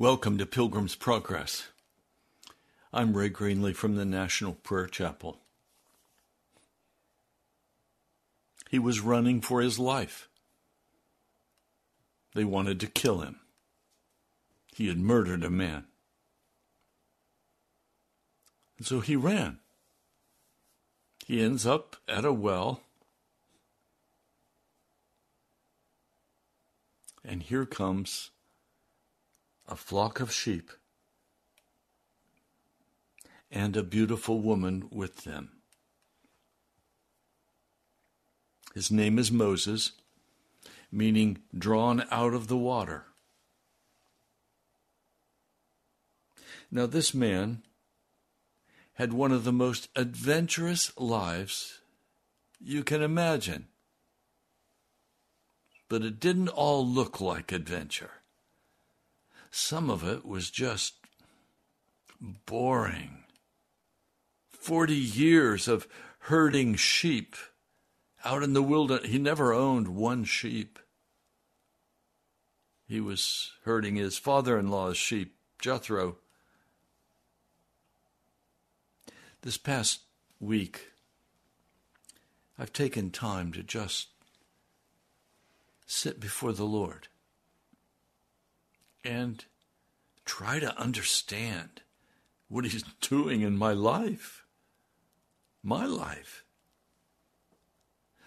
Welcome to Pilgrim's Progress. I'm Ray Greenley from the National Prayer Chapel. He was running for his life. They wanted to kill him. He had murdered a man. And so he ran. He ends up at a well. And here comes a flock of sheep and a beautiful woman with them. His name is Moses, meaning drawn out of the water. Now, this man had one of the most adventurous lives you can imagine. But it didn't all look like adventure. Some of it was just boring. Forty years of herding sheep out in the wilderness. He never owned one sheep. He was herding his father in law's sheep, Jethro. This past week, I've taken time to just sit before the Lord and try to understand what He's doing in my life. My life.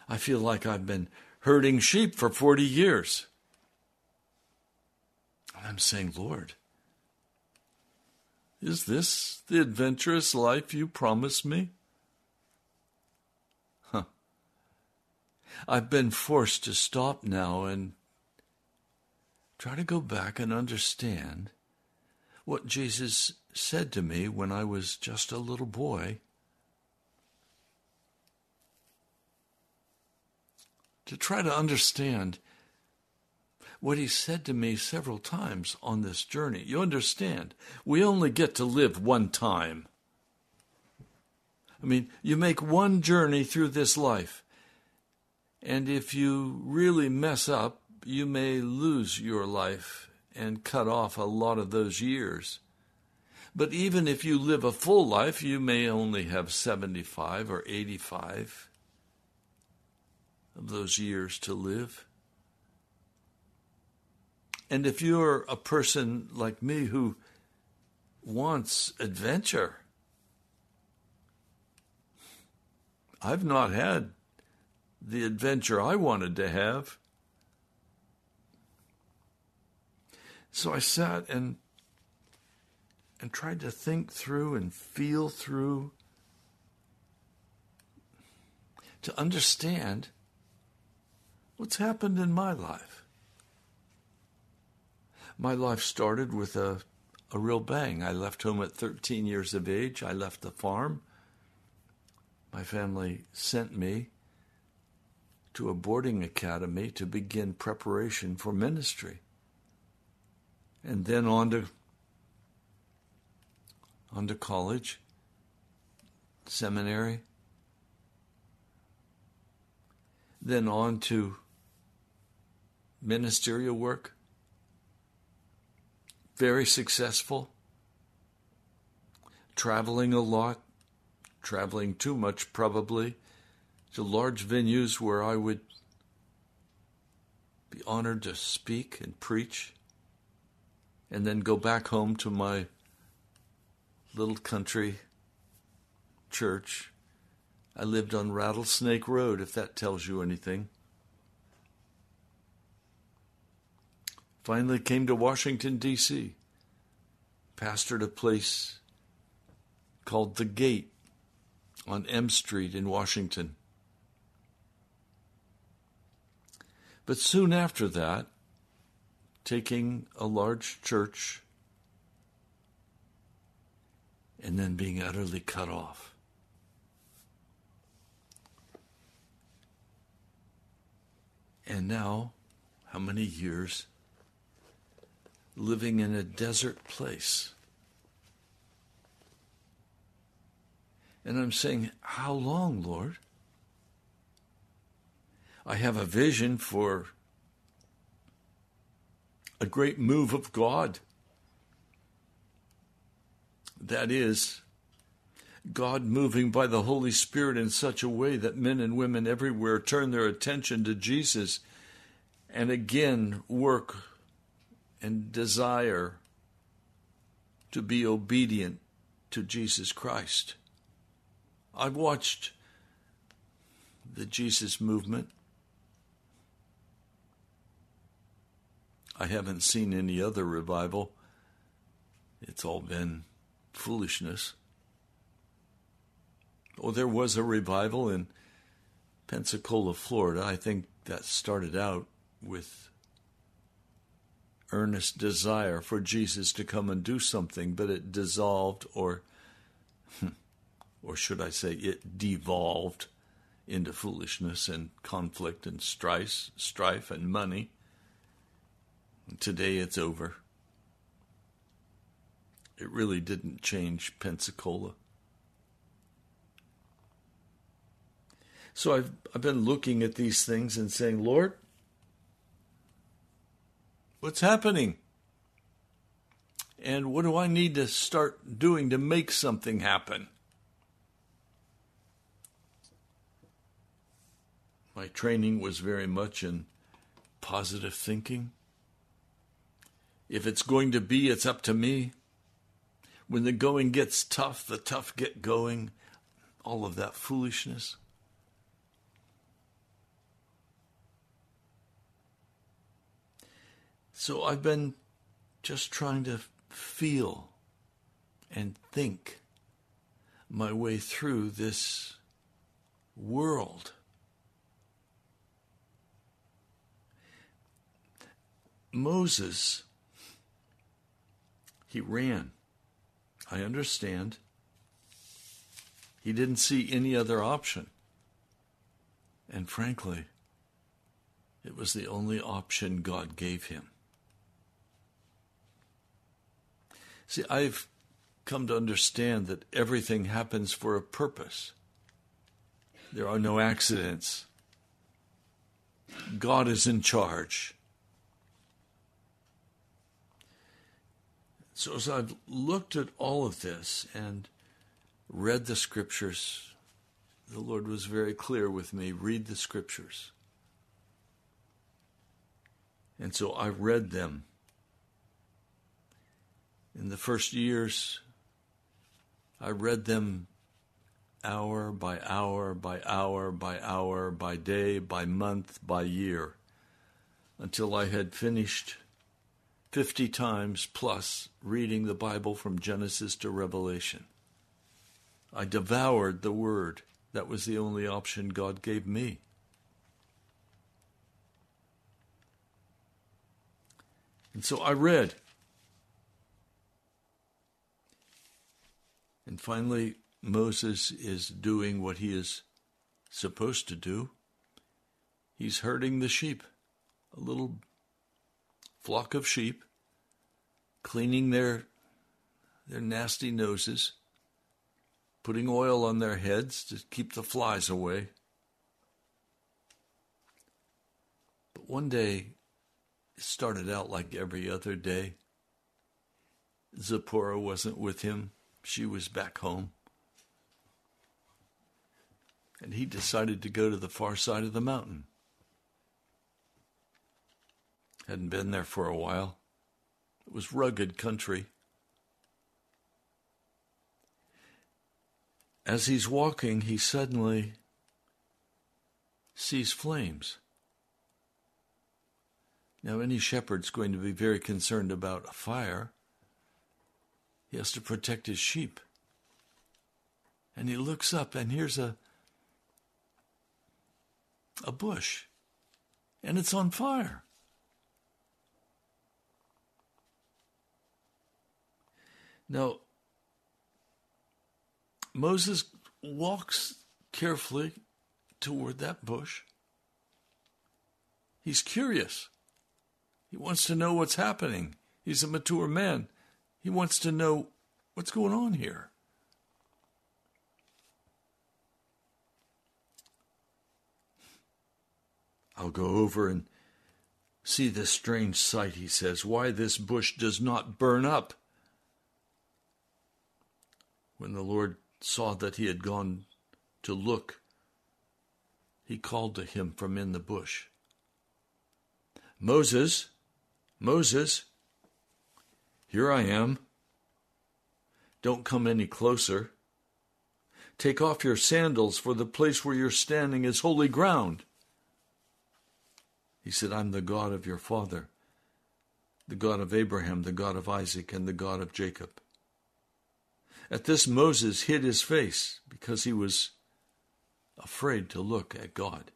I feel like I've been herding sheep for 40 years. And I'm saying, Lord, is this the adventurous life you promised me? Huh. I've been forced to stop now and try to go back and understand what Jesus said to me when I was just a little boy to try to understand what he said to me several times on this journey. You understand, we only get to live one time. I mean, you make one journey through this life, and if you really mess up, you may lose your life and cut off a lot of those years. But even if you live a full life, you may only have 75 or 85 of those years to live. And if you're a person like me who wants adventure, I've not had the adventure I wanted to have. So I sat and and tried to think through and feel through to understand What's happened in my life? My life started with a, a real bang. I left home at 13 years of age. I left the farm. My family sent me to a boarding academy to begin preparation for ministry. And then on to, on to college, seminary, then on to ministerial work, very successful, traveling a lot, traveling too much probably, to large venues where I would be honored to speak and preach, and then go back home to my little country church. I lived on Rattlesnake Road, if that tells you anything. Finally came to Washington, D.C., pastored a place called The Gate on M Street in Washington. But soon after that, taking a large church and then being utterly cut off. And now, how many years living in a desert place. And I'm saying, How long, Lord? I have a vision for a great move of God. That is, God moving by the Holy Spirit in such a way that men and women everywhere turn their attention to Jesus and again work and desire to be obedient to Jesus Christ. I've watched the Jesus movement. I haven't seen any other revival. It's all been foolishness. Oh, there was a revival in Pensacola, Florida. I think that started out with earnest desire for Jesus to come and do something, but it dissolved or or should I say it devolved into foolishness and conflict and strife, strife and money. Today it's over. It really didn't change Pensacola. So I've I've been looking at these things and saying, Lord, what's happening? And what do I need to start doing to make something happen? My training was very much in positive thinking. If it's going to be, it's up to me. When the going gets tough, the tough get going. All of that foolishness. So I've been just trying to feel and think my way through this world. Moses, he ran. I understand. He didn't see any other option. And frankly, it was the only option God gave him. See, I've come to understand that everything happens for a purpose. There are no accidents. God is in charge. So, as I've looked at all of this and read the scriptures, the Lord was very clear with me. Read the scriptures. And so I read them. In the first years, I read them hour by hour by hour by hour, by day, by month, by year, until I had finished 50 times plus reading the Bible from Genesis to Revelation. I devoured the Word. That was the only option God gave me. And so I read And finally, Moses is doing what he is supposed to do. He's herding the sheep, a little flock of sheep, cleaning their, their nasty noses, putting oil on their heads to keep the flies away. But one day, it started out like every other day. Zipporah wasn't with him she was back home. And he decided to go to the far side of the mountain. Hadn't been there for a while. It was rugged country. As he's walking, he suddenly sees flames. Now, any shepherd's going to be very concerned about a fire. He has to protect his sheep. And he looks up and here's a a bush and it's on fire. Now Moses walks carefully toward that bush. He's curious. He wants to know what's happening. He's a mature man. He wants to know what's going on here. I'll go over and see this strange sight, he says, why this bush does not burn up. When the Lord saw that he had gone to look, he called to him from in the bush Moses, Moses, here I am. Don't come any closer. Take off your sandals, for the place where you're standing is holy ground. He said, I'm the God of your father, the God of Abraham, the God of Isaac, and the God of Jacob. At this, Moses hid his face because he was afraid to look at God.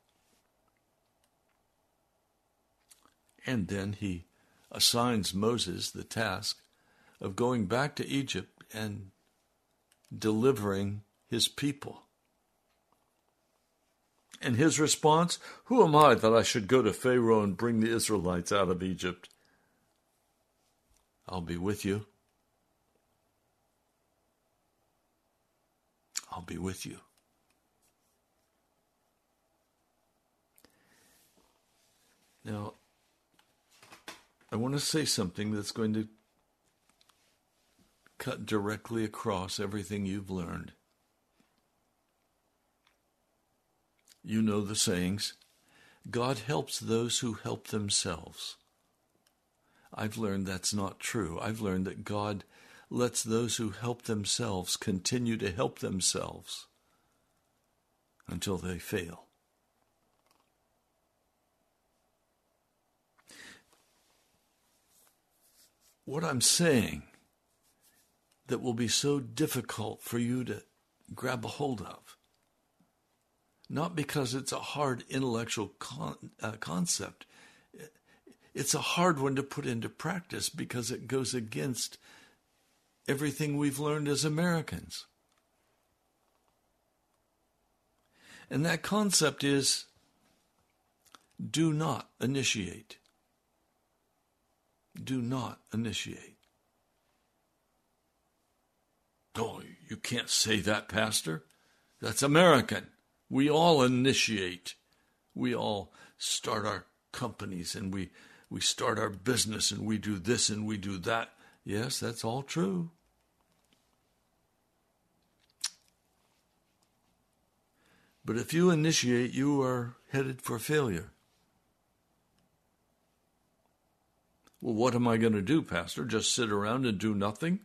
And then he assigns Moses the task of going back to Egypt and delivering his people. And his response, Who am I that I should go to Pharaoh and bring the Israelites out of Egypt? I'll be with you. I'll be with you. Now, I want to say something that's going to cut directly across everything you've learned. You know the sayings God helps those who help themselves. I've learned that's not true. I've learned that God lets those who help themselves continue to help themselves until they fail. What I'm saying that will be so difficult for you to grab a hold of not because it's a hard intellectual con- uh, concept. It's a hard one to put into practice because it goes against everything we've learned as Americans. And that concept is do not initiate. Do not initiate. Oh, you can't say that, Pastor. That's American. We all initiate. We all start our companies and we, we start our business and we do this and we do that. Yes, that's all true. But if you initiate, you are headed for failure. Well, what am I going to do, Pastor? Just sit around and do nothing?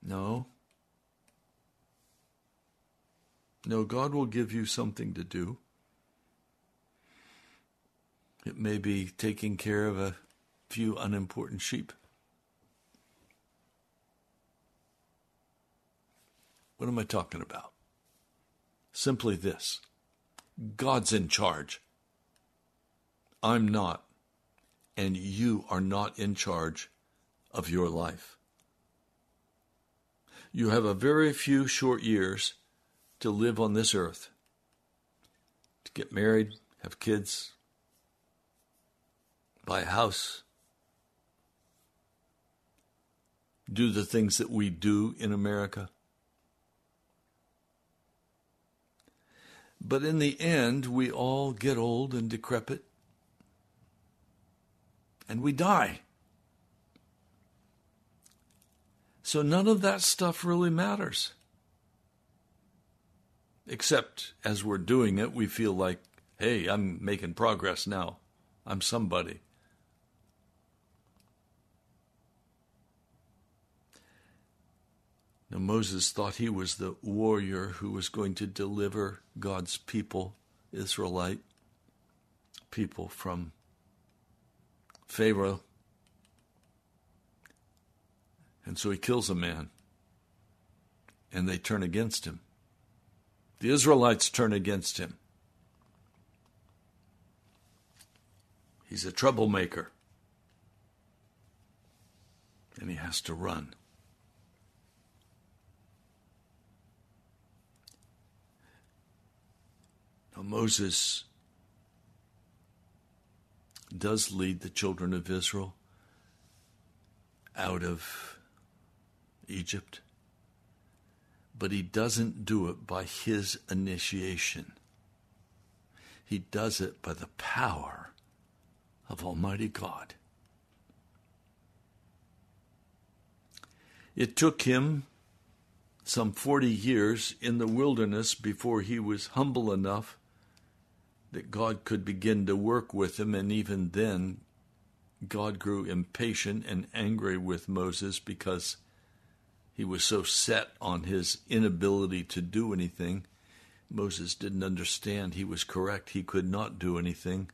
No. No, God will give you something to do. It may be taking care of a few unimportant sheep. What am I talking about? Simply this God's in charge. I'm not, and you are not in charge of your life. You have a very few short years to live on this earth, to get married, have kids, buy a house, do the things that we do in America. But in the end, we all get old and decrepit, and we die. So none of that stuff really matters. Except as we're doing it, we feel like, hey, I'm making progress now. I'm somebody. Now, Moses thought he was the warrior who was going to deliver God's people, Israelite people, from Pharaoh. And so he kills a man, and they turn against him. The Israelites turn against him. He's a troublemaker. And he has to run. Moses does lead the children of Israel out of Egypt but he doesn't do it by his initiation. He does it by the power of Almighty God. It took him some 40 years in the wilderness before he was humble enough that God could begin to work with him. And even then, God grew impatient and angry with Moses because he was so set on his inability to do anything. Moses didn't understand. He was correct. He could not do anything.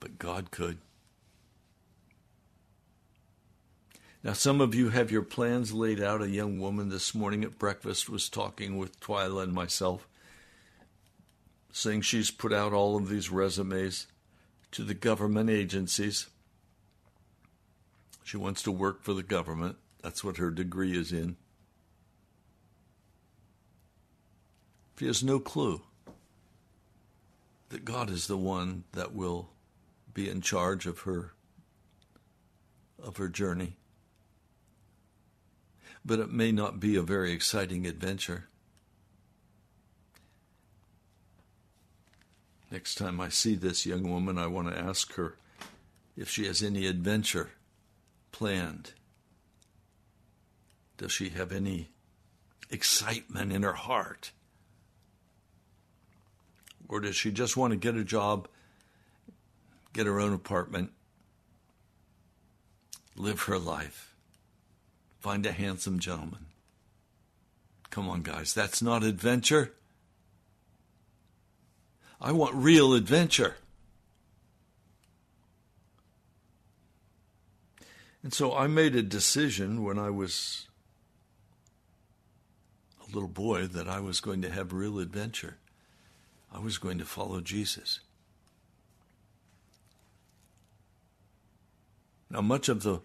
But God could. Now, some of you have your plans laid out. A young woman this morning at breakfast was talking with Twyla and myself, saying she's put out all of these resumes to the government agencies. She wants to work for the government. That's what her degree is in. She has no clue that God is the one that will be in charge of her of her journey but it may not be a very exciting adventure. Next time I see this young woman, I want to ask her if she has any adventure planned. Does she have any excitement in her heart? Or does she just want to get a job, get her own apartment, live her life? Find a handsome gentleman. Come on, guys, that's not adventure. I want real adventure. And so I made a decision when I was a little boy that I was going to have real adventure. I was going to follow Jesus. Now, much of the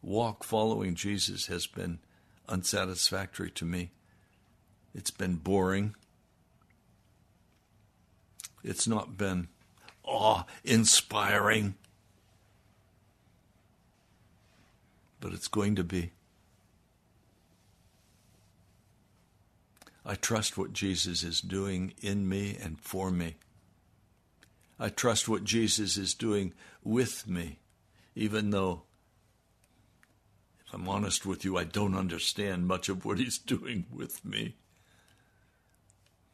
walk following Jesus has been unsatisfactory to me. It's been boring. It's not been awe inspiring. But it's going to be. I trust what Jesus is doing in me and for me. I trust what Jesus is doing with me, even though if I'm honest with you, I don't understand much of what he's doing with me.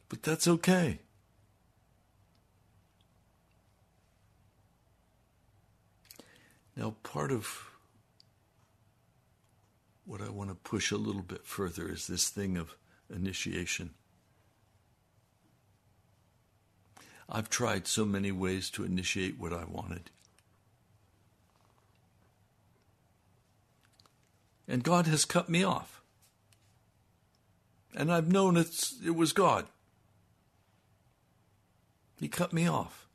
But that's okay. Now, part of what I want to push a little bit further is this thing of initiation. I've tried so many ways to initiate what I wanted. and God has cut me off. And I've known it's, it was God. He cut me off.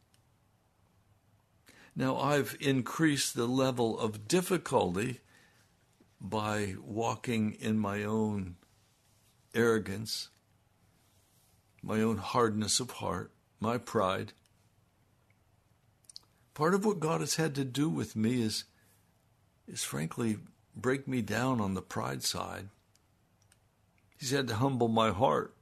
Now I've increased the level of difficulty by walking in my own arrogance, my own hardness of heart, my pride. Part of what God has had to do with me is, is frankly break me down on the pride side. He's had to humble my heart.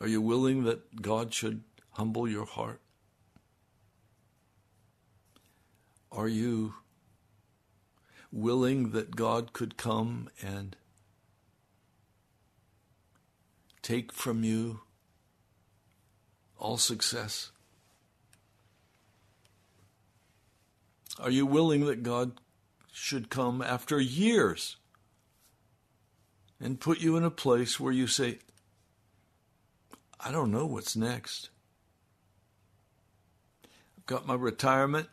Are you willing that God should humble your heart? Are you willing that God could come and take from you all success? Are you willing that God should come after years and put you in a place where you say, I don't know what's next? I've got my retirement.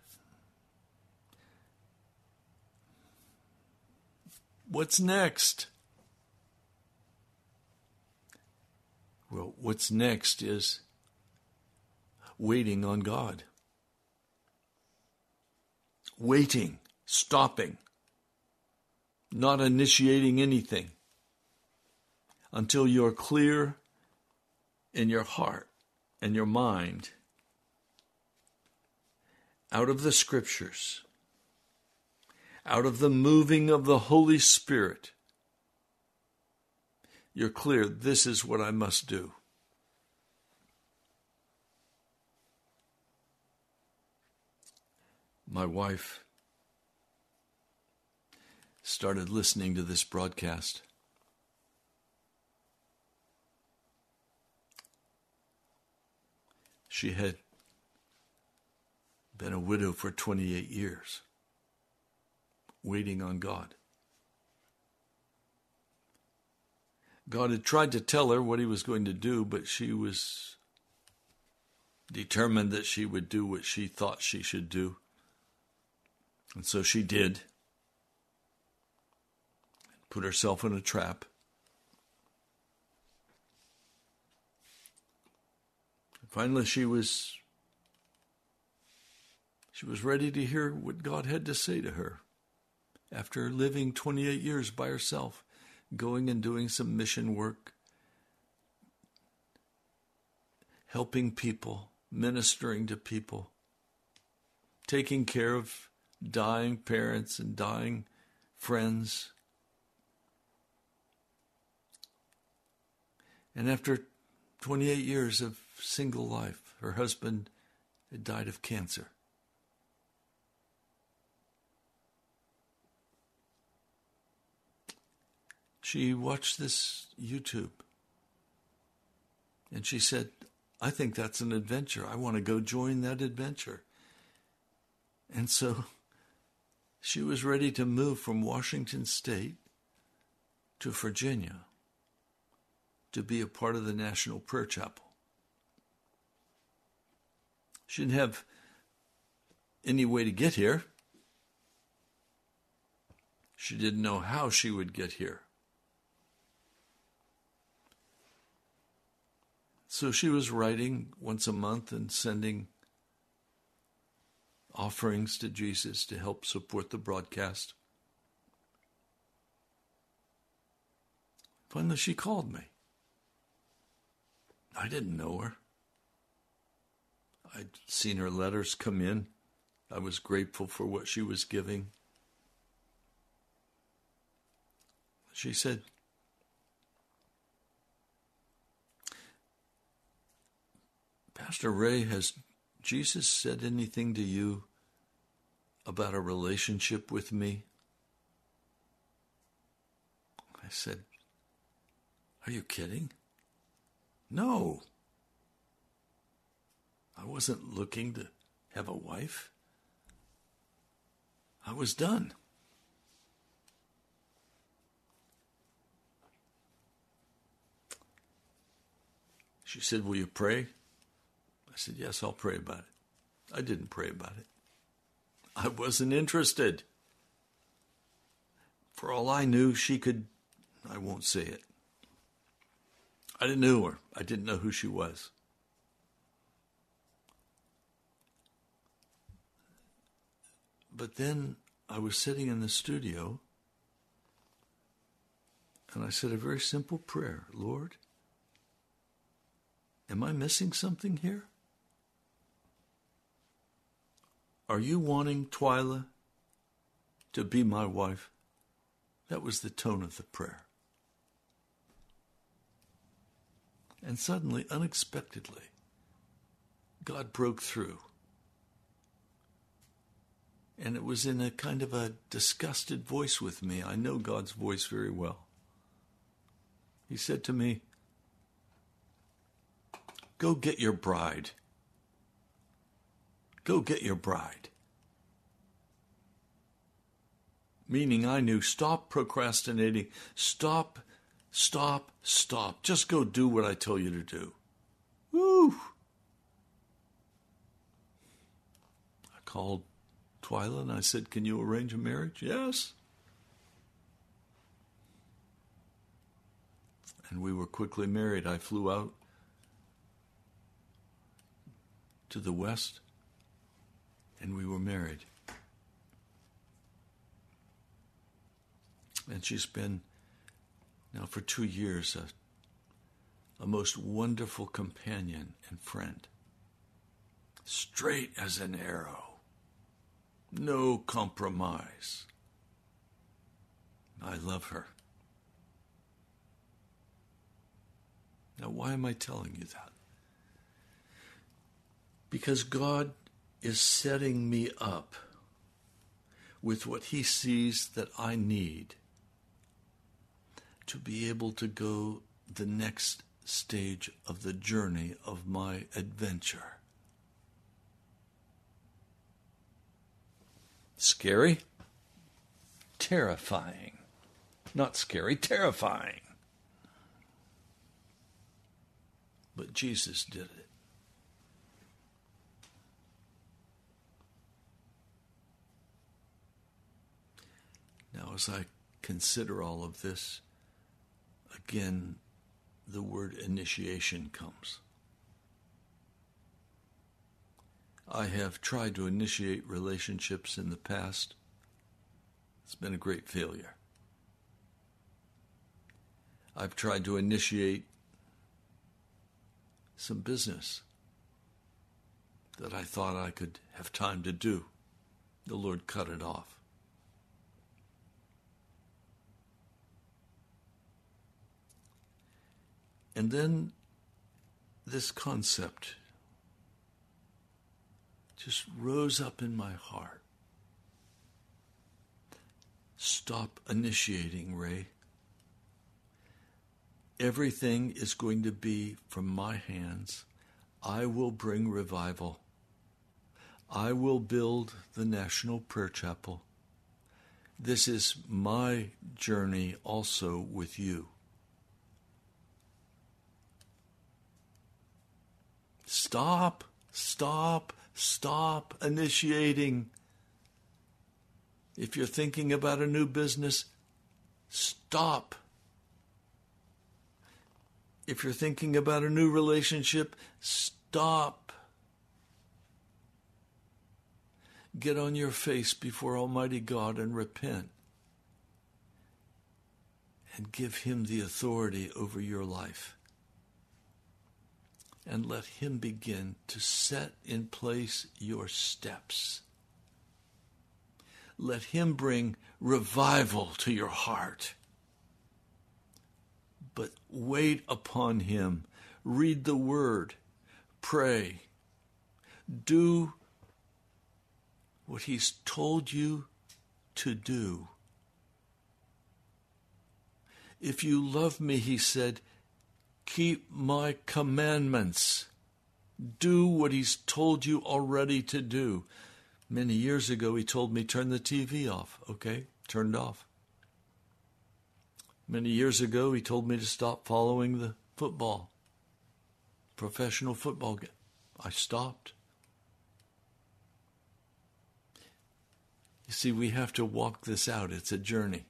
What's next? Well, what's next is waiting on God waiting, stopping, not initiating anything until you're clear in your heart and your mind out of the scriptures, out of the moving of the Holy Spirit. You're clear, this is what I must do. my wife started listening to this broadcast. She had been a widow for 28 years, waiting on God. God had tried to tell her what he was going to do, but she was determined that she would do what she thought she should do. And so she did. Put herself in a trap. Finally she was she was ready to hear what God had to say to her after living 28 years by herself, going and doing some mission work, helping people, ministering to people, taking care of dying parents and dying friends. And after 28 years of single life, her husband had died of cancer. She watched this YouTube and she said, I think that's an adventure. I want to go join that adventure. And so she was ready to move from Washington State to Virginia to be a part of the National Prayer Chapel. She didn't have any way to get here. She didn't know how she would get here. So she was writing once a month and sending offerings to Jesus to help support the broadcast. Finally, she called me. I didn't know her. I'd seen her letters come in. I was grateful for what she was giving. She said, Pastor Ray, has Jesus said anything to you about a relationship with me? I said, Are you kidding? No. I wasn't looking to have a wife. I was done. She said, Will you pray? I said, Yes, I'll pray about it. I didn't pray about it. I wasn't interested. For all I knew, she could, I won't say it. I didn't know her. I didn't know who she was. But then I was sitting in the studio and I said a very simple prayer Lord, am I missing something here? Are you wanting Twyla to be my wife? That was the tone of the prayer. And suddenly, unexpectedly, God broke through. And it was in a kind of a disgusted voice with me. I know God's voice very well. He said to me, Go get your bride. Go get your bride. Meaning, I knew stop procrastinating, stop, stop, stop. Just go do what I tell you to do. Woo! I called Twyla and I said, Can you arrange a marriage? Yes. And we were quickly married. I flew out to the west and we were married. And she's been now for two years a, a most wonderful companion and friend. Straight as an arrow, no compromise. I love her. Now, why am I telling you that? Because God is setting me up with what He sees that I need to be able to go the next stage of the journey of my adventure. Scary? Terrifying. Not scary, terrifying. But Jesus did it. Now, as I consider all of this, again, the word initiation comes. I have tried to initiate relationships in the past. It's been a great failure. I've tried to initiate some business that I thought I could have time to do. The Lord cut it off. And then this concept just rose up in my heart. Stop initiating, Ray. Everything is going to be from my hands. I will bring revival. I will build the National Prayer Chapel. This is my journey also with you. Stop, stop, stop initiating. If you're thinking about a new business, stop. If you're thinking about a new relationship, stop. Get on your face before Almighty God and repent. And give Him the authority over your life and let Him begin to set in place your steps. Let Him bring revival to your heart. But wait upon Him. Read the Word. Pray. Do what He's told you to do. If you love me, He said, keep my commandments. Do what he's told you already to do. Many years ago, he told me, turn the TV off. Okay, turned off. Many years ago, he told me to stop following the football, professional football game. I stopped. You see, we have to walk this out. It's a journey.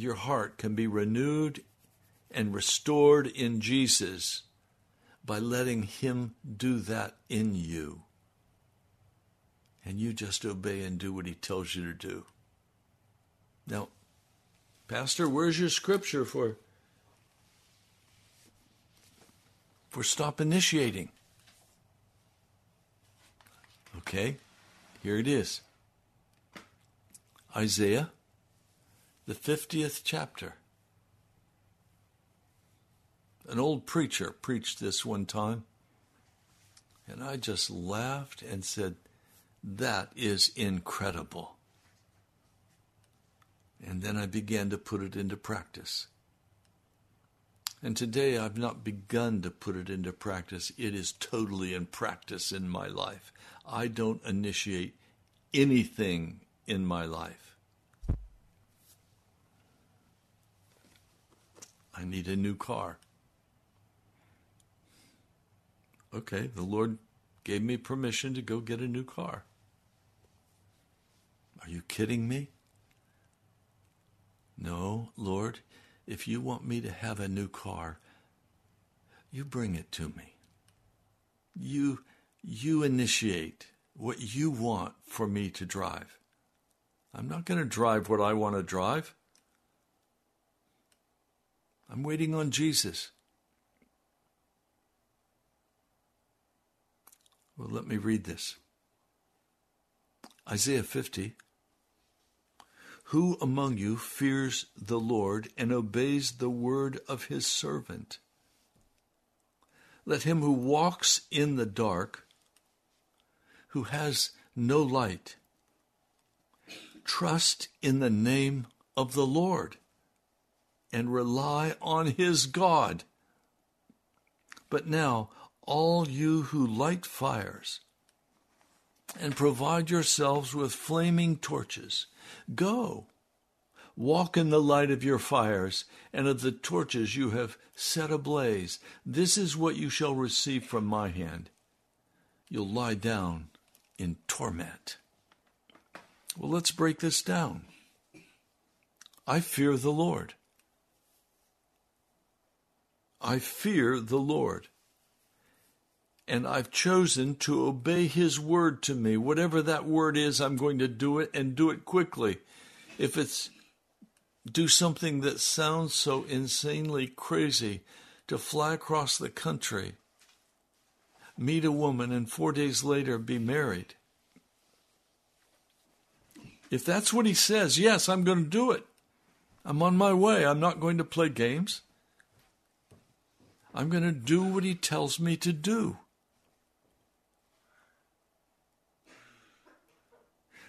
Your heart can be renewed and restored in Jesus by letting Him do that in you. And you just obey and do what He tells you to do. Now, Pastor, where's your scripture for, for stop initiating? Okay, here it is Isaiah the 50th chapter. An old preacher preached this one time, and I just laughed and said, That is incredible. And then I began to put it into practice. And today I've not begun to put it into practice. It is totally in practice in my life. I don't initiate anything in my life. I need a new car. Okay, the Lord gave me permission to go get a new car. Are you kidding me? No, Lord, if you want me to have a new car, you bring it to me. You you initiate what you want for me to drive. I'm not going to drive what I want to drive. I'm waiting on Jesus. Well, let me read this Isaiah 50. Who among you fears the Lord and obeys the word of his servant? Let him who walks in the dark, who has no light. Trust in the name of the Lord and rely on his God. But now, all you who light fires and provide yourselves with flaming torches, go, walk in the light of your fires and of the torches you have set ablaze. This is what you shall receive from my hand. You'll lie down in torment. Well, let's break this down. I fear the Lord. I fear the Lord. And I've chosen to obey His word to me. Whatever that word is, I'm going to do it and do it quickly. If it's do something that sounds so insanely crazy to fly across the country, meet a woman, and four days later be married. If that's what he says, yes, I'm going to do it. I'm on my way. I'm not going to play games. I'm going to do what he tells me to do.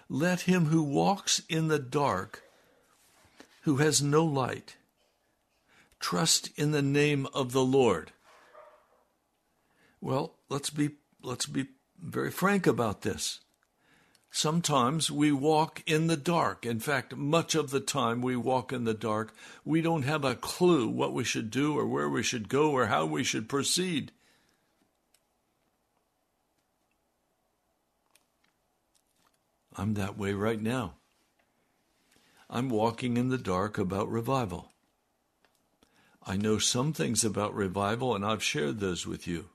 Let him who walks in the dark, who has no light, trust in the name of the Lord. Well, let's be let's be very frank about this. Sometimes we walk in the dark. In fact, much of the time we walk in the dark. We don't have a clue what we should do or where we should go or how we should proceed. I'm that way right now. I'm walking in the dark about revival. I know some things about revival, and I've shared those with you.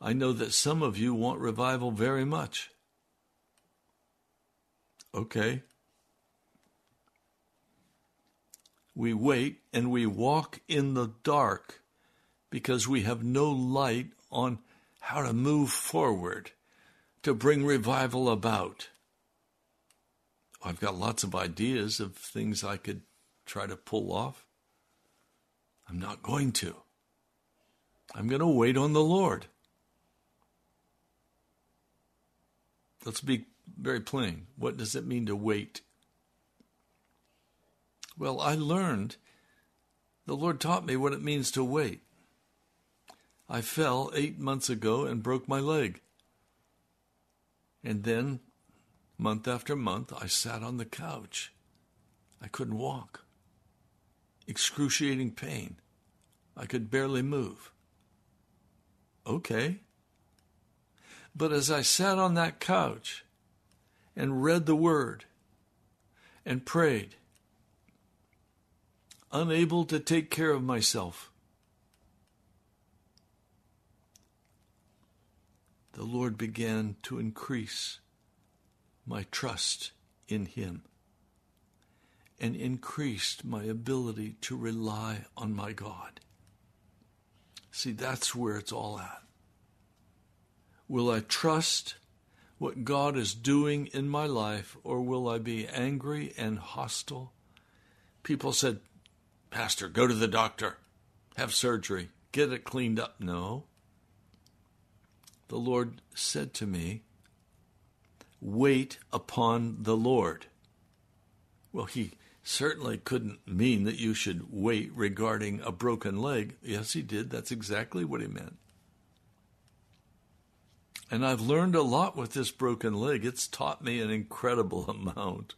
I know that some of you want revival very much. Okay. We wait and we walk in the dark because we have no light on how to move forward to bring revival about. I've got lots of ideas of things I could try to pull off. I'm not going to. I'm going to wait on the Lord. Let's be very plain. What does it mean to wait? Well, I learned, the Lord taught me what it means to wait. I fell eight months ago and broke my leg. And then, month after month, I sat on the couch. I couldn't walk. Excruciating pain. I could barely move. Okay. But as I sat on that couch and read the Word and prayed, unable to take care of myself, the Lord began to increase my trust in Him and increased my ability to rely on my God. See, that's where it's all at. Will I trust what God is doing in my life, or will I be angry and hostile? People said, Pastor, go to the doctor, have surgery, get it cleaned up. No. The Lord said to me, Wait upon the Lord. Well, he certainly couldn't mean that you should wait regarding a broken leg. Yes, he did. That's exactly what he meant. And I've learned a lot with this broken leg. It's taught me an incredible amount.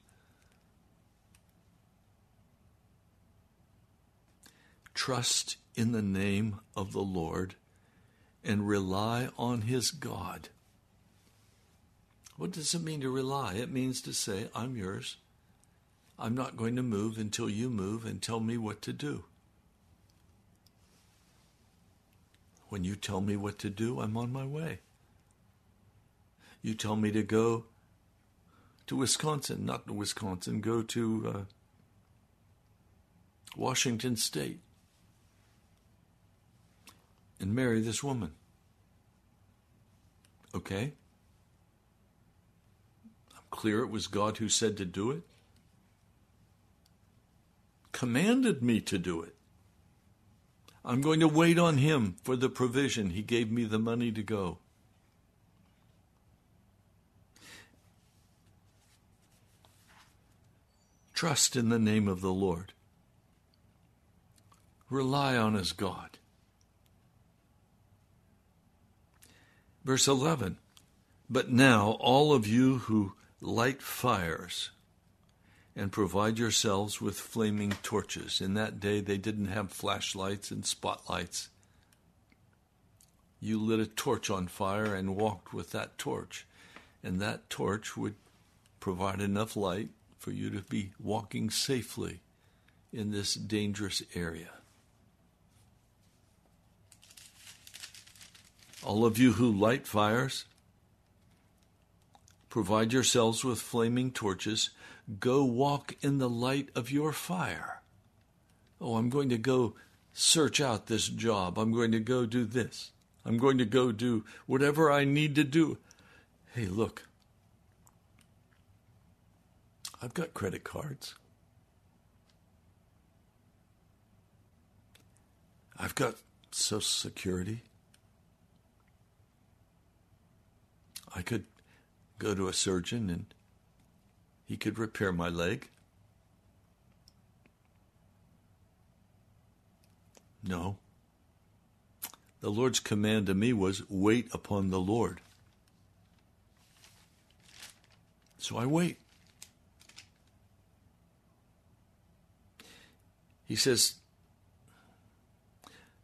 Trust in the name of the Lord and rely on his God. What does it mean to rely? It means to say, I'm yours. I'm not going to move until you move and tell me what to do. When you tell me what to do, I'm on my way. You tell me to go to Wisconsin, not to Wisconsin, go to uh, Washington State and marry this woman. Okay? I'm clear it was God who said to do it, commanded me to do it. I'm going to wait on Him for the provision. He gave me the money to go. Trust in the name of the Lord. Rely on his God. Verse 11 But now, all of you who light fires and provide yourselves with flaming torches. In that day, they didn't have flashlights and spotlights. You lit a torch on fire and walked with that torch, and that torch would provide enough light for you to be walking safely in this dangerous area. All of you who light fires, provide yourselves with flaming torches, go walk in the light of your fire. Oh, I'm going to go search out this job. I'm going to go do this. I'm going to go do whatever I need to do. Hey, look, I've got credit cards. I've got Social Security. I could go to a surgeon and he could repair my leg. No. The Lord's command to me was wait upon the Lord. So I wait. He says,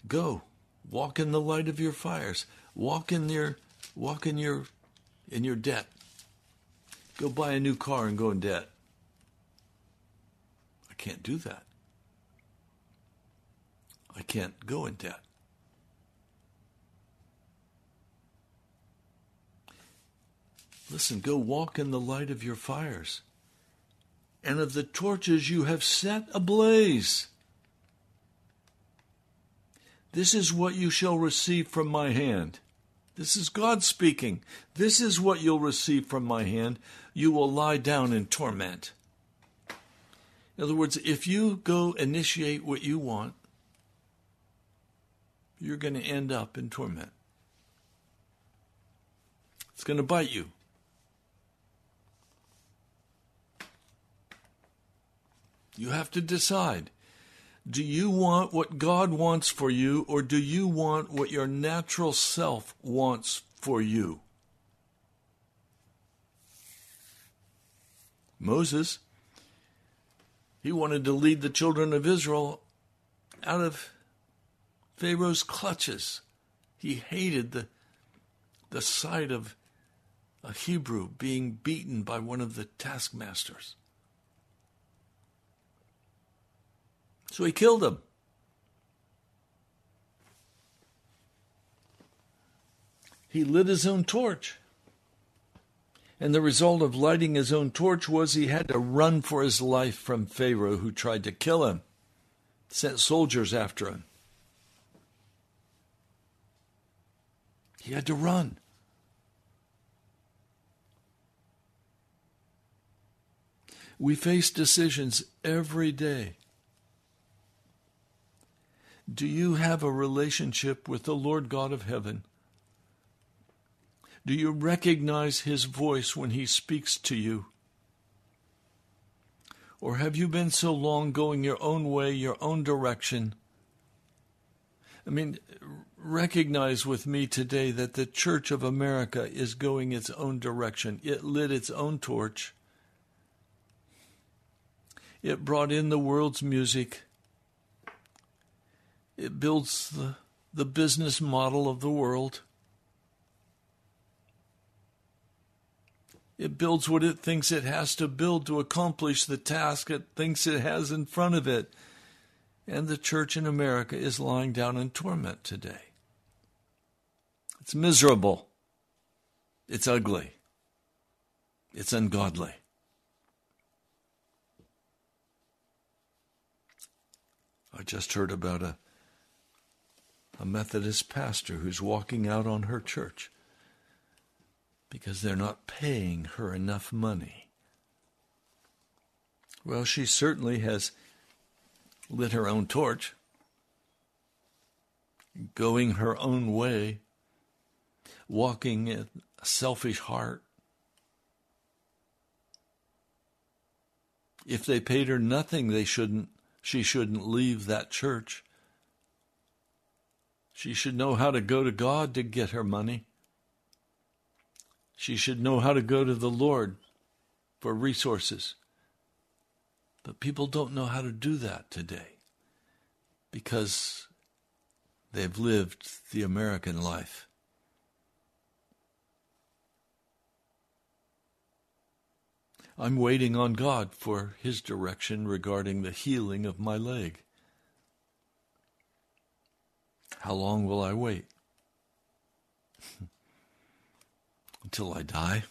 Go, walk in the light of your fires, walk in your walk in your in your debt. Go buy a new car and go in debt. I can't do that. I can't go in debt. Listen, go walk in the light of your fires and of the torches you have set ablaze. This is what you shall receive from my hand. This is God speaking. This is what you'll receive from my hand. You will lie down in torment. In other words, if you go initiate what you want, you're going to end up in torment. It's going to bite you. You have to decide. Do you want what God wants for you, or do you want what your natural self wants for you? Moses, he wanted to lead the children of Israel out of Pharaoh's clutches. He hated the, the sight of a Hebrew being beaten by one of the taskmasters. So he killed him. He lit his own torch. And the result of lighting his own torch was he had to run for his life from Pharaoh, who tried to kill him, sent soldiers after him. He had to run. We face decisions every day. Do you have a relationship with the Lord God of heaven? Do you recognize his voice when he speaks to you? Or have you been so long going your own way, your own direction? I mean, recognize with me today that the Church of America is going its own direction. It lit its own torch. It brought in the world's music. It builds the, the business model of the world. It builds what it thinks it has to build to accomplish the task it thinks it has in front of it. And the church in America is lying down in torment today. It's miserable. It's ugly. It's ungodly. I just heard about a a Methodist pastor who's walking out on her church because they're not paying her enough money. Well, she certainly has lit her own torch, going her own way, walking in a selfish heart. If they paid her nothing, they shouldn't she shouldn't leave that church. She should know how to go to God to get her money. She should know how to go to the Lord for resources. But people don't know how to do that today because they've lived the American life. I'm waiting on God for His direction regarding the healing of my leg. How long will I wait? Until I die?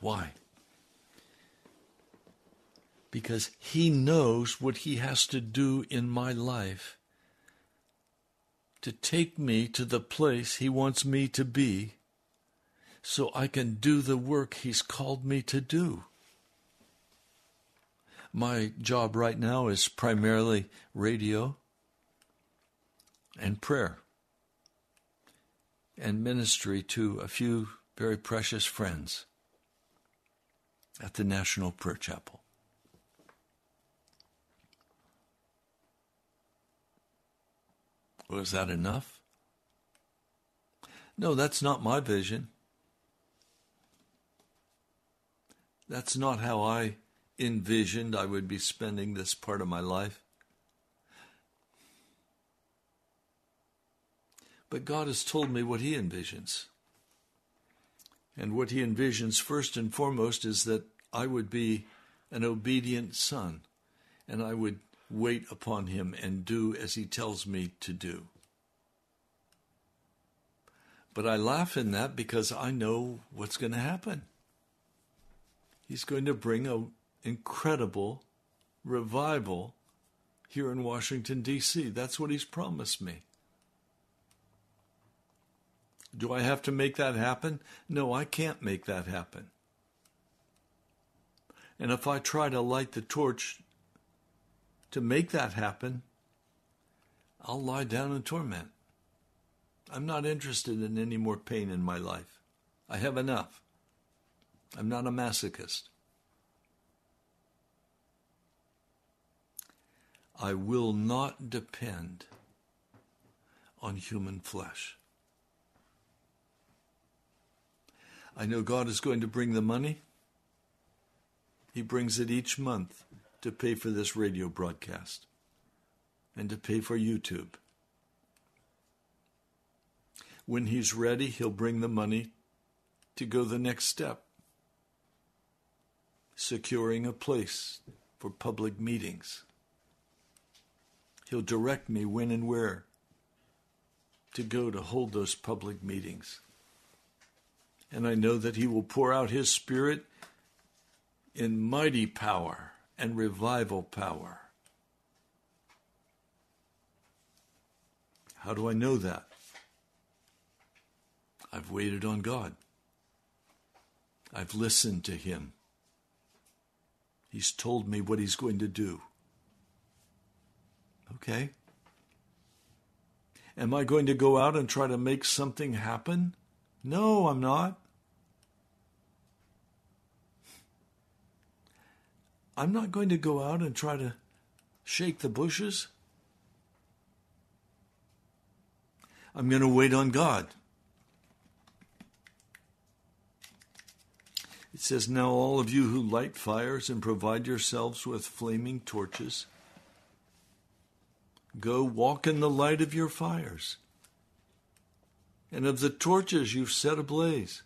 Why? Because He knows what He has to do in my life to take me to the place He wants me to be so I can do the work He's called me to do. My job right now is primarily radio and prayer and ministry to a few very precious friends at the National Prayer Chapel. Was that enough? No, that's not my vision. That's not how I envisioned I would be spending this part of my life. But God has told me what He envisions. And what He envisions, first and foremost, is that I would be an obedient son and I would wait upon Him and do as He tells me to do. But I laugh in that because I know what's going to happen. He's going to bring an incredible revival here in Washington, D.C. That's what he's promised me. Do I have to make that happen? No, I can't make that happen. And if I try to light the torch to make that happen, I'll lie down in torment. I'm not interested in any more pain in my life. I have enough. I'm not a masochist. I will not depend on human flesh. I know God is going to bring the money. He brings it each month to pay for this radio broadcast and to pay for YouTube. When He's ready, He'll bring the money to go the next step securing a place for public meetings. He'll direct me when and where to go to hold those public meetings. And I know that He will pour out His Spirit in mighty power and revival power. How do I know that? I've waited on God. I've listened to Him. He's told me what he's going to do. Okay? Am I going to go out and try to make something happen? No, I'm not. I'm not going to go out and try to shake the bushes. I'm going to wait on God. It says, Now all of you who light fires and provide yourselves with flaming torches, go walk in the light of your fires and of the torches you've set ablaze.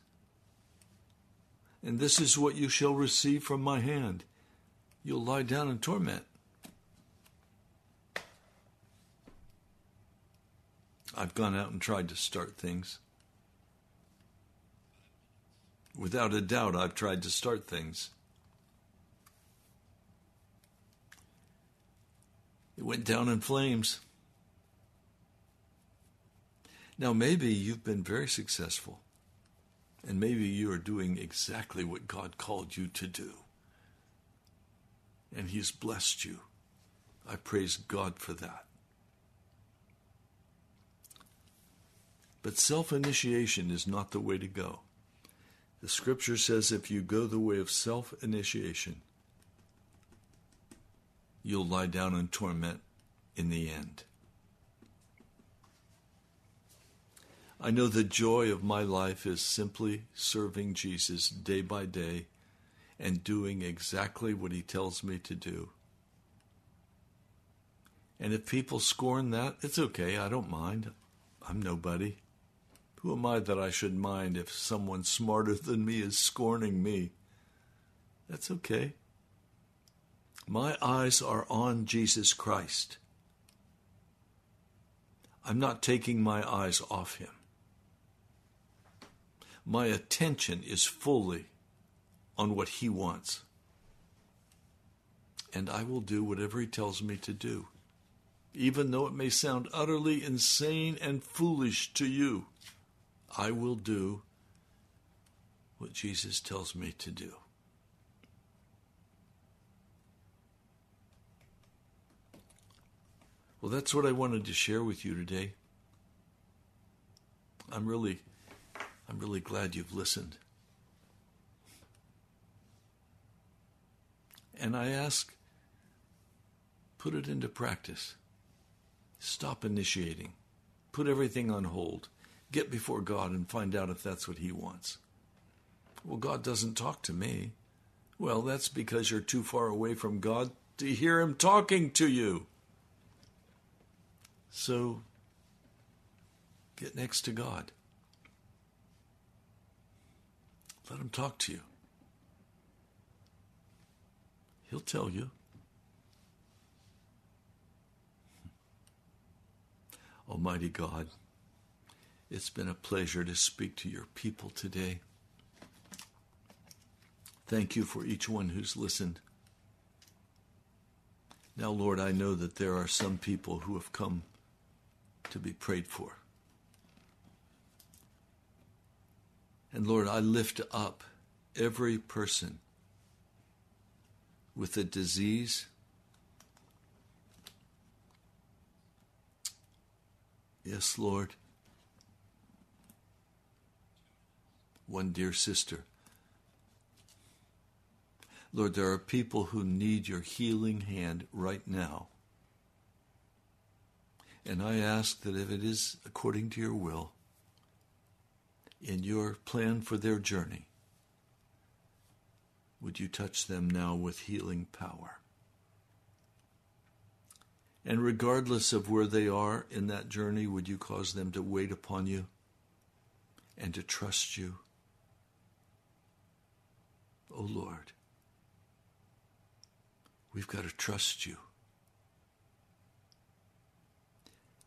And this is what you shall receive from my hand. You'll lie down in torment. I've gone out and tried to start things. Without a doubt, I've tried to start things. It went down in flames. Now, maybe you've been very successful, and maybe you are doing exactly what God called you to do, and He's blessed you. I praise God for that. But self initiation is not the way to go. The scripture says if you go the way of self initiation, you'll lie down in torment in the end. I know the joy of my life is simply serving Jesus day by day and doing exactly what he tells me to do. And if people scorn that, it's okay. I don't mind. I'm nobody. Who am I that I should mind if someone smarter than me is scorning me? That's okay. My eyes are on Jesus Christ. I'm not taking my eyes off him. My attention is fully on what he wants. And I will do whatever he tells me to do, even though it may sound utterly insane and foolish to you. I will do what Jesus tells me to do. Well, that's what I wanted to share with you today. I'm really I'm really glad you've listened. And I ask put it into practice. Stop initiating. Put everything on hold get before God and find out if that's what He wants. Well, God doesn't talk to me. Well, that's because you're too far away from God to hear Him talking to you. So, get next to God. Let Him talk to you. He'll tell you. Almighty God. It's been a pleasure to speak to your people today. Thank you for each one who's listened. Now, Lord, I know that there are some people who have come to be prayed for. And Lord, I lift up every person with a disease. Yes, Lord. one dear sister. Lord, there are people who need your healing hand right now. And I ask that if it is according to your will, in your plan for their journey, would you touch them now with healing power? And regardless of where they are in that journey, would you cause them to wait upon you and to trust you Oh Lord, we've got to trust you,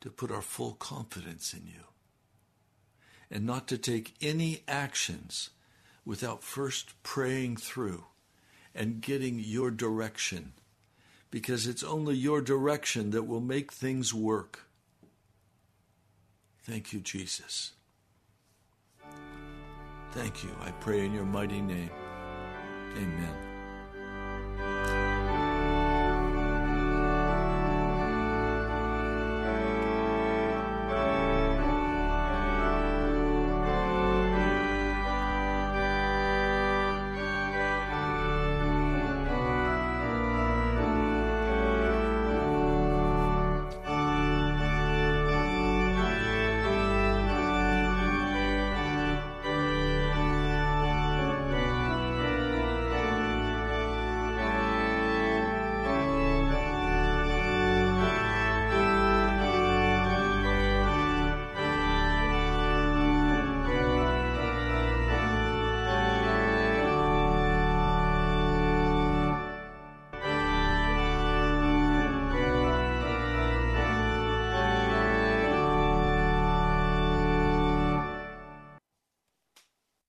to put our full confidence in you, and not to take any actions without first praying through and getting your direction, because it's only your direction that will make things work. Thank you, Jesus. Thank you. I pray in your mighty name. Amen.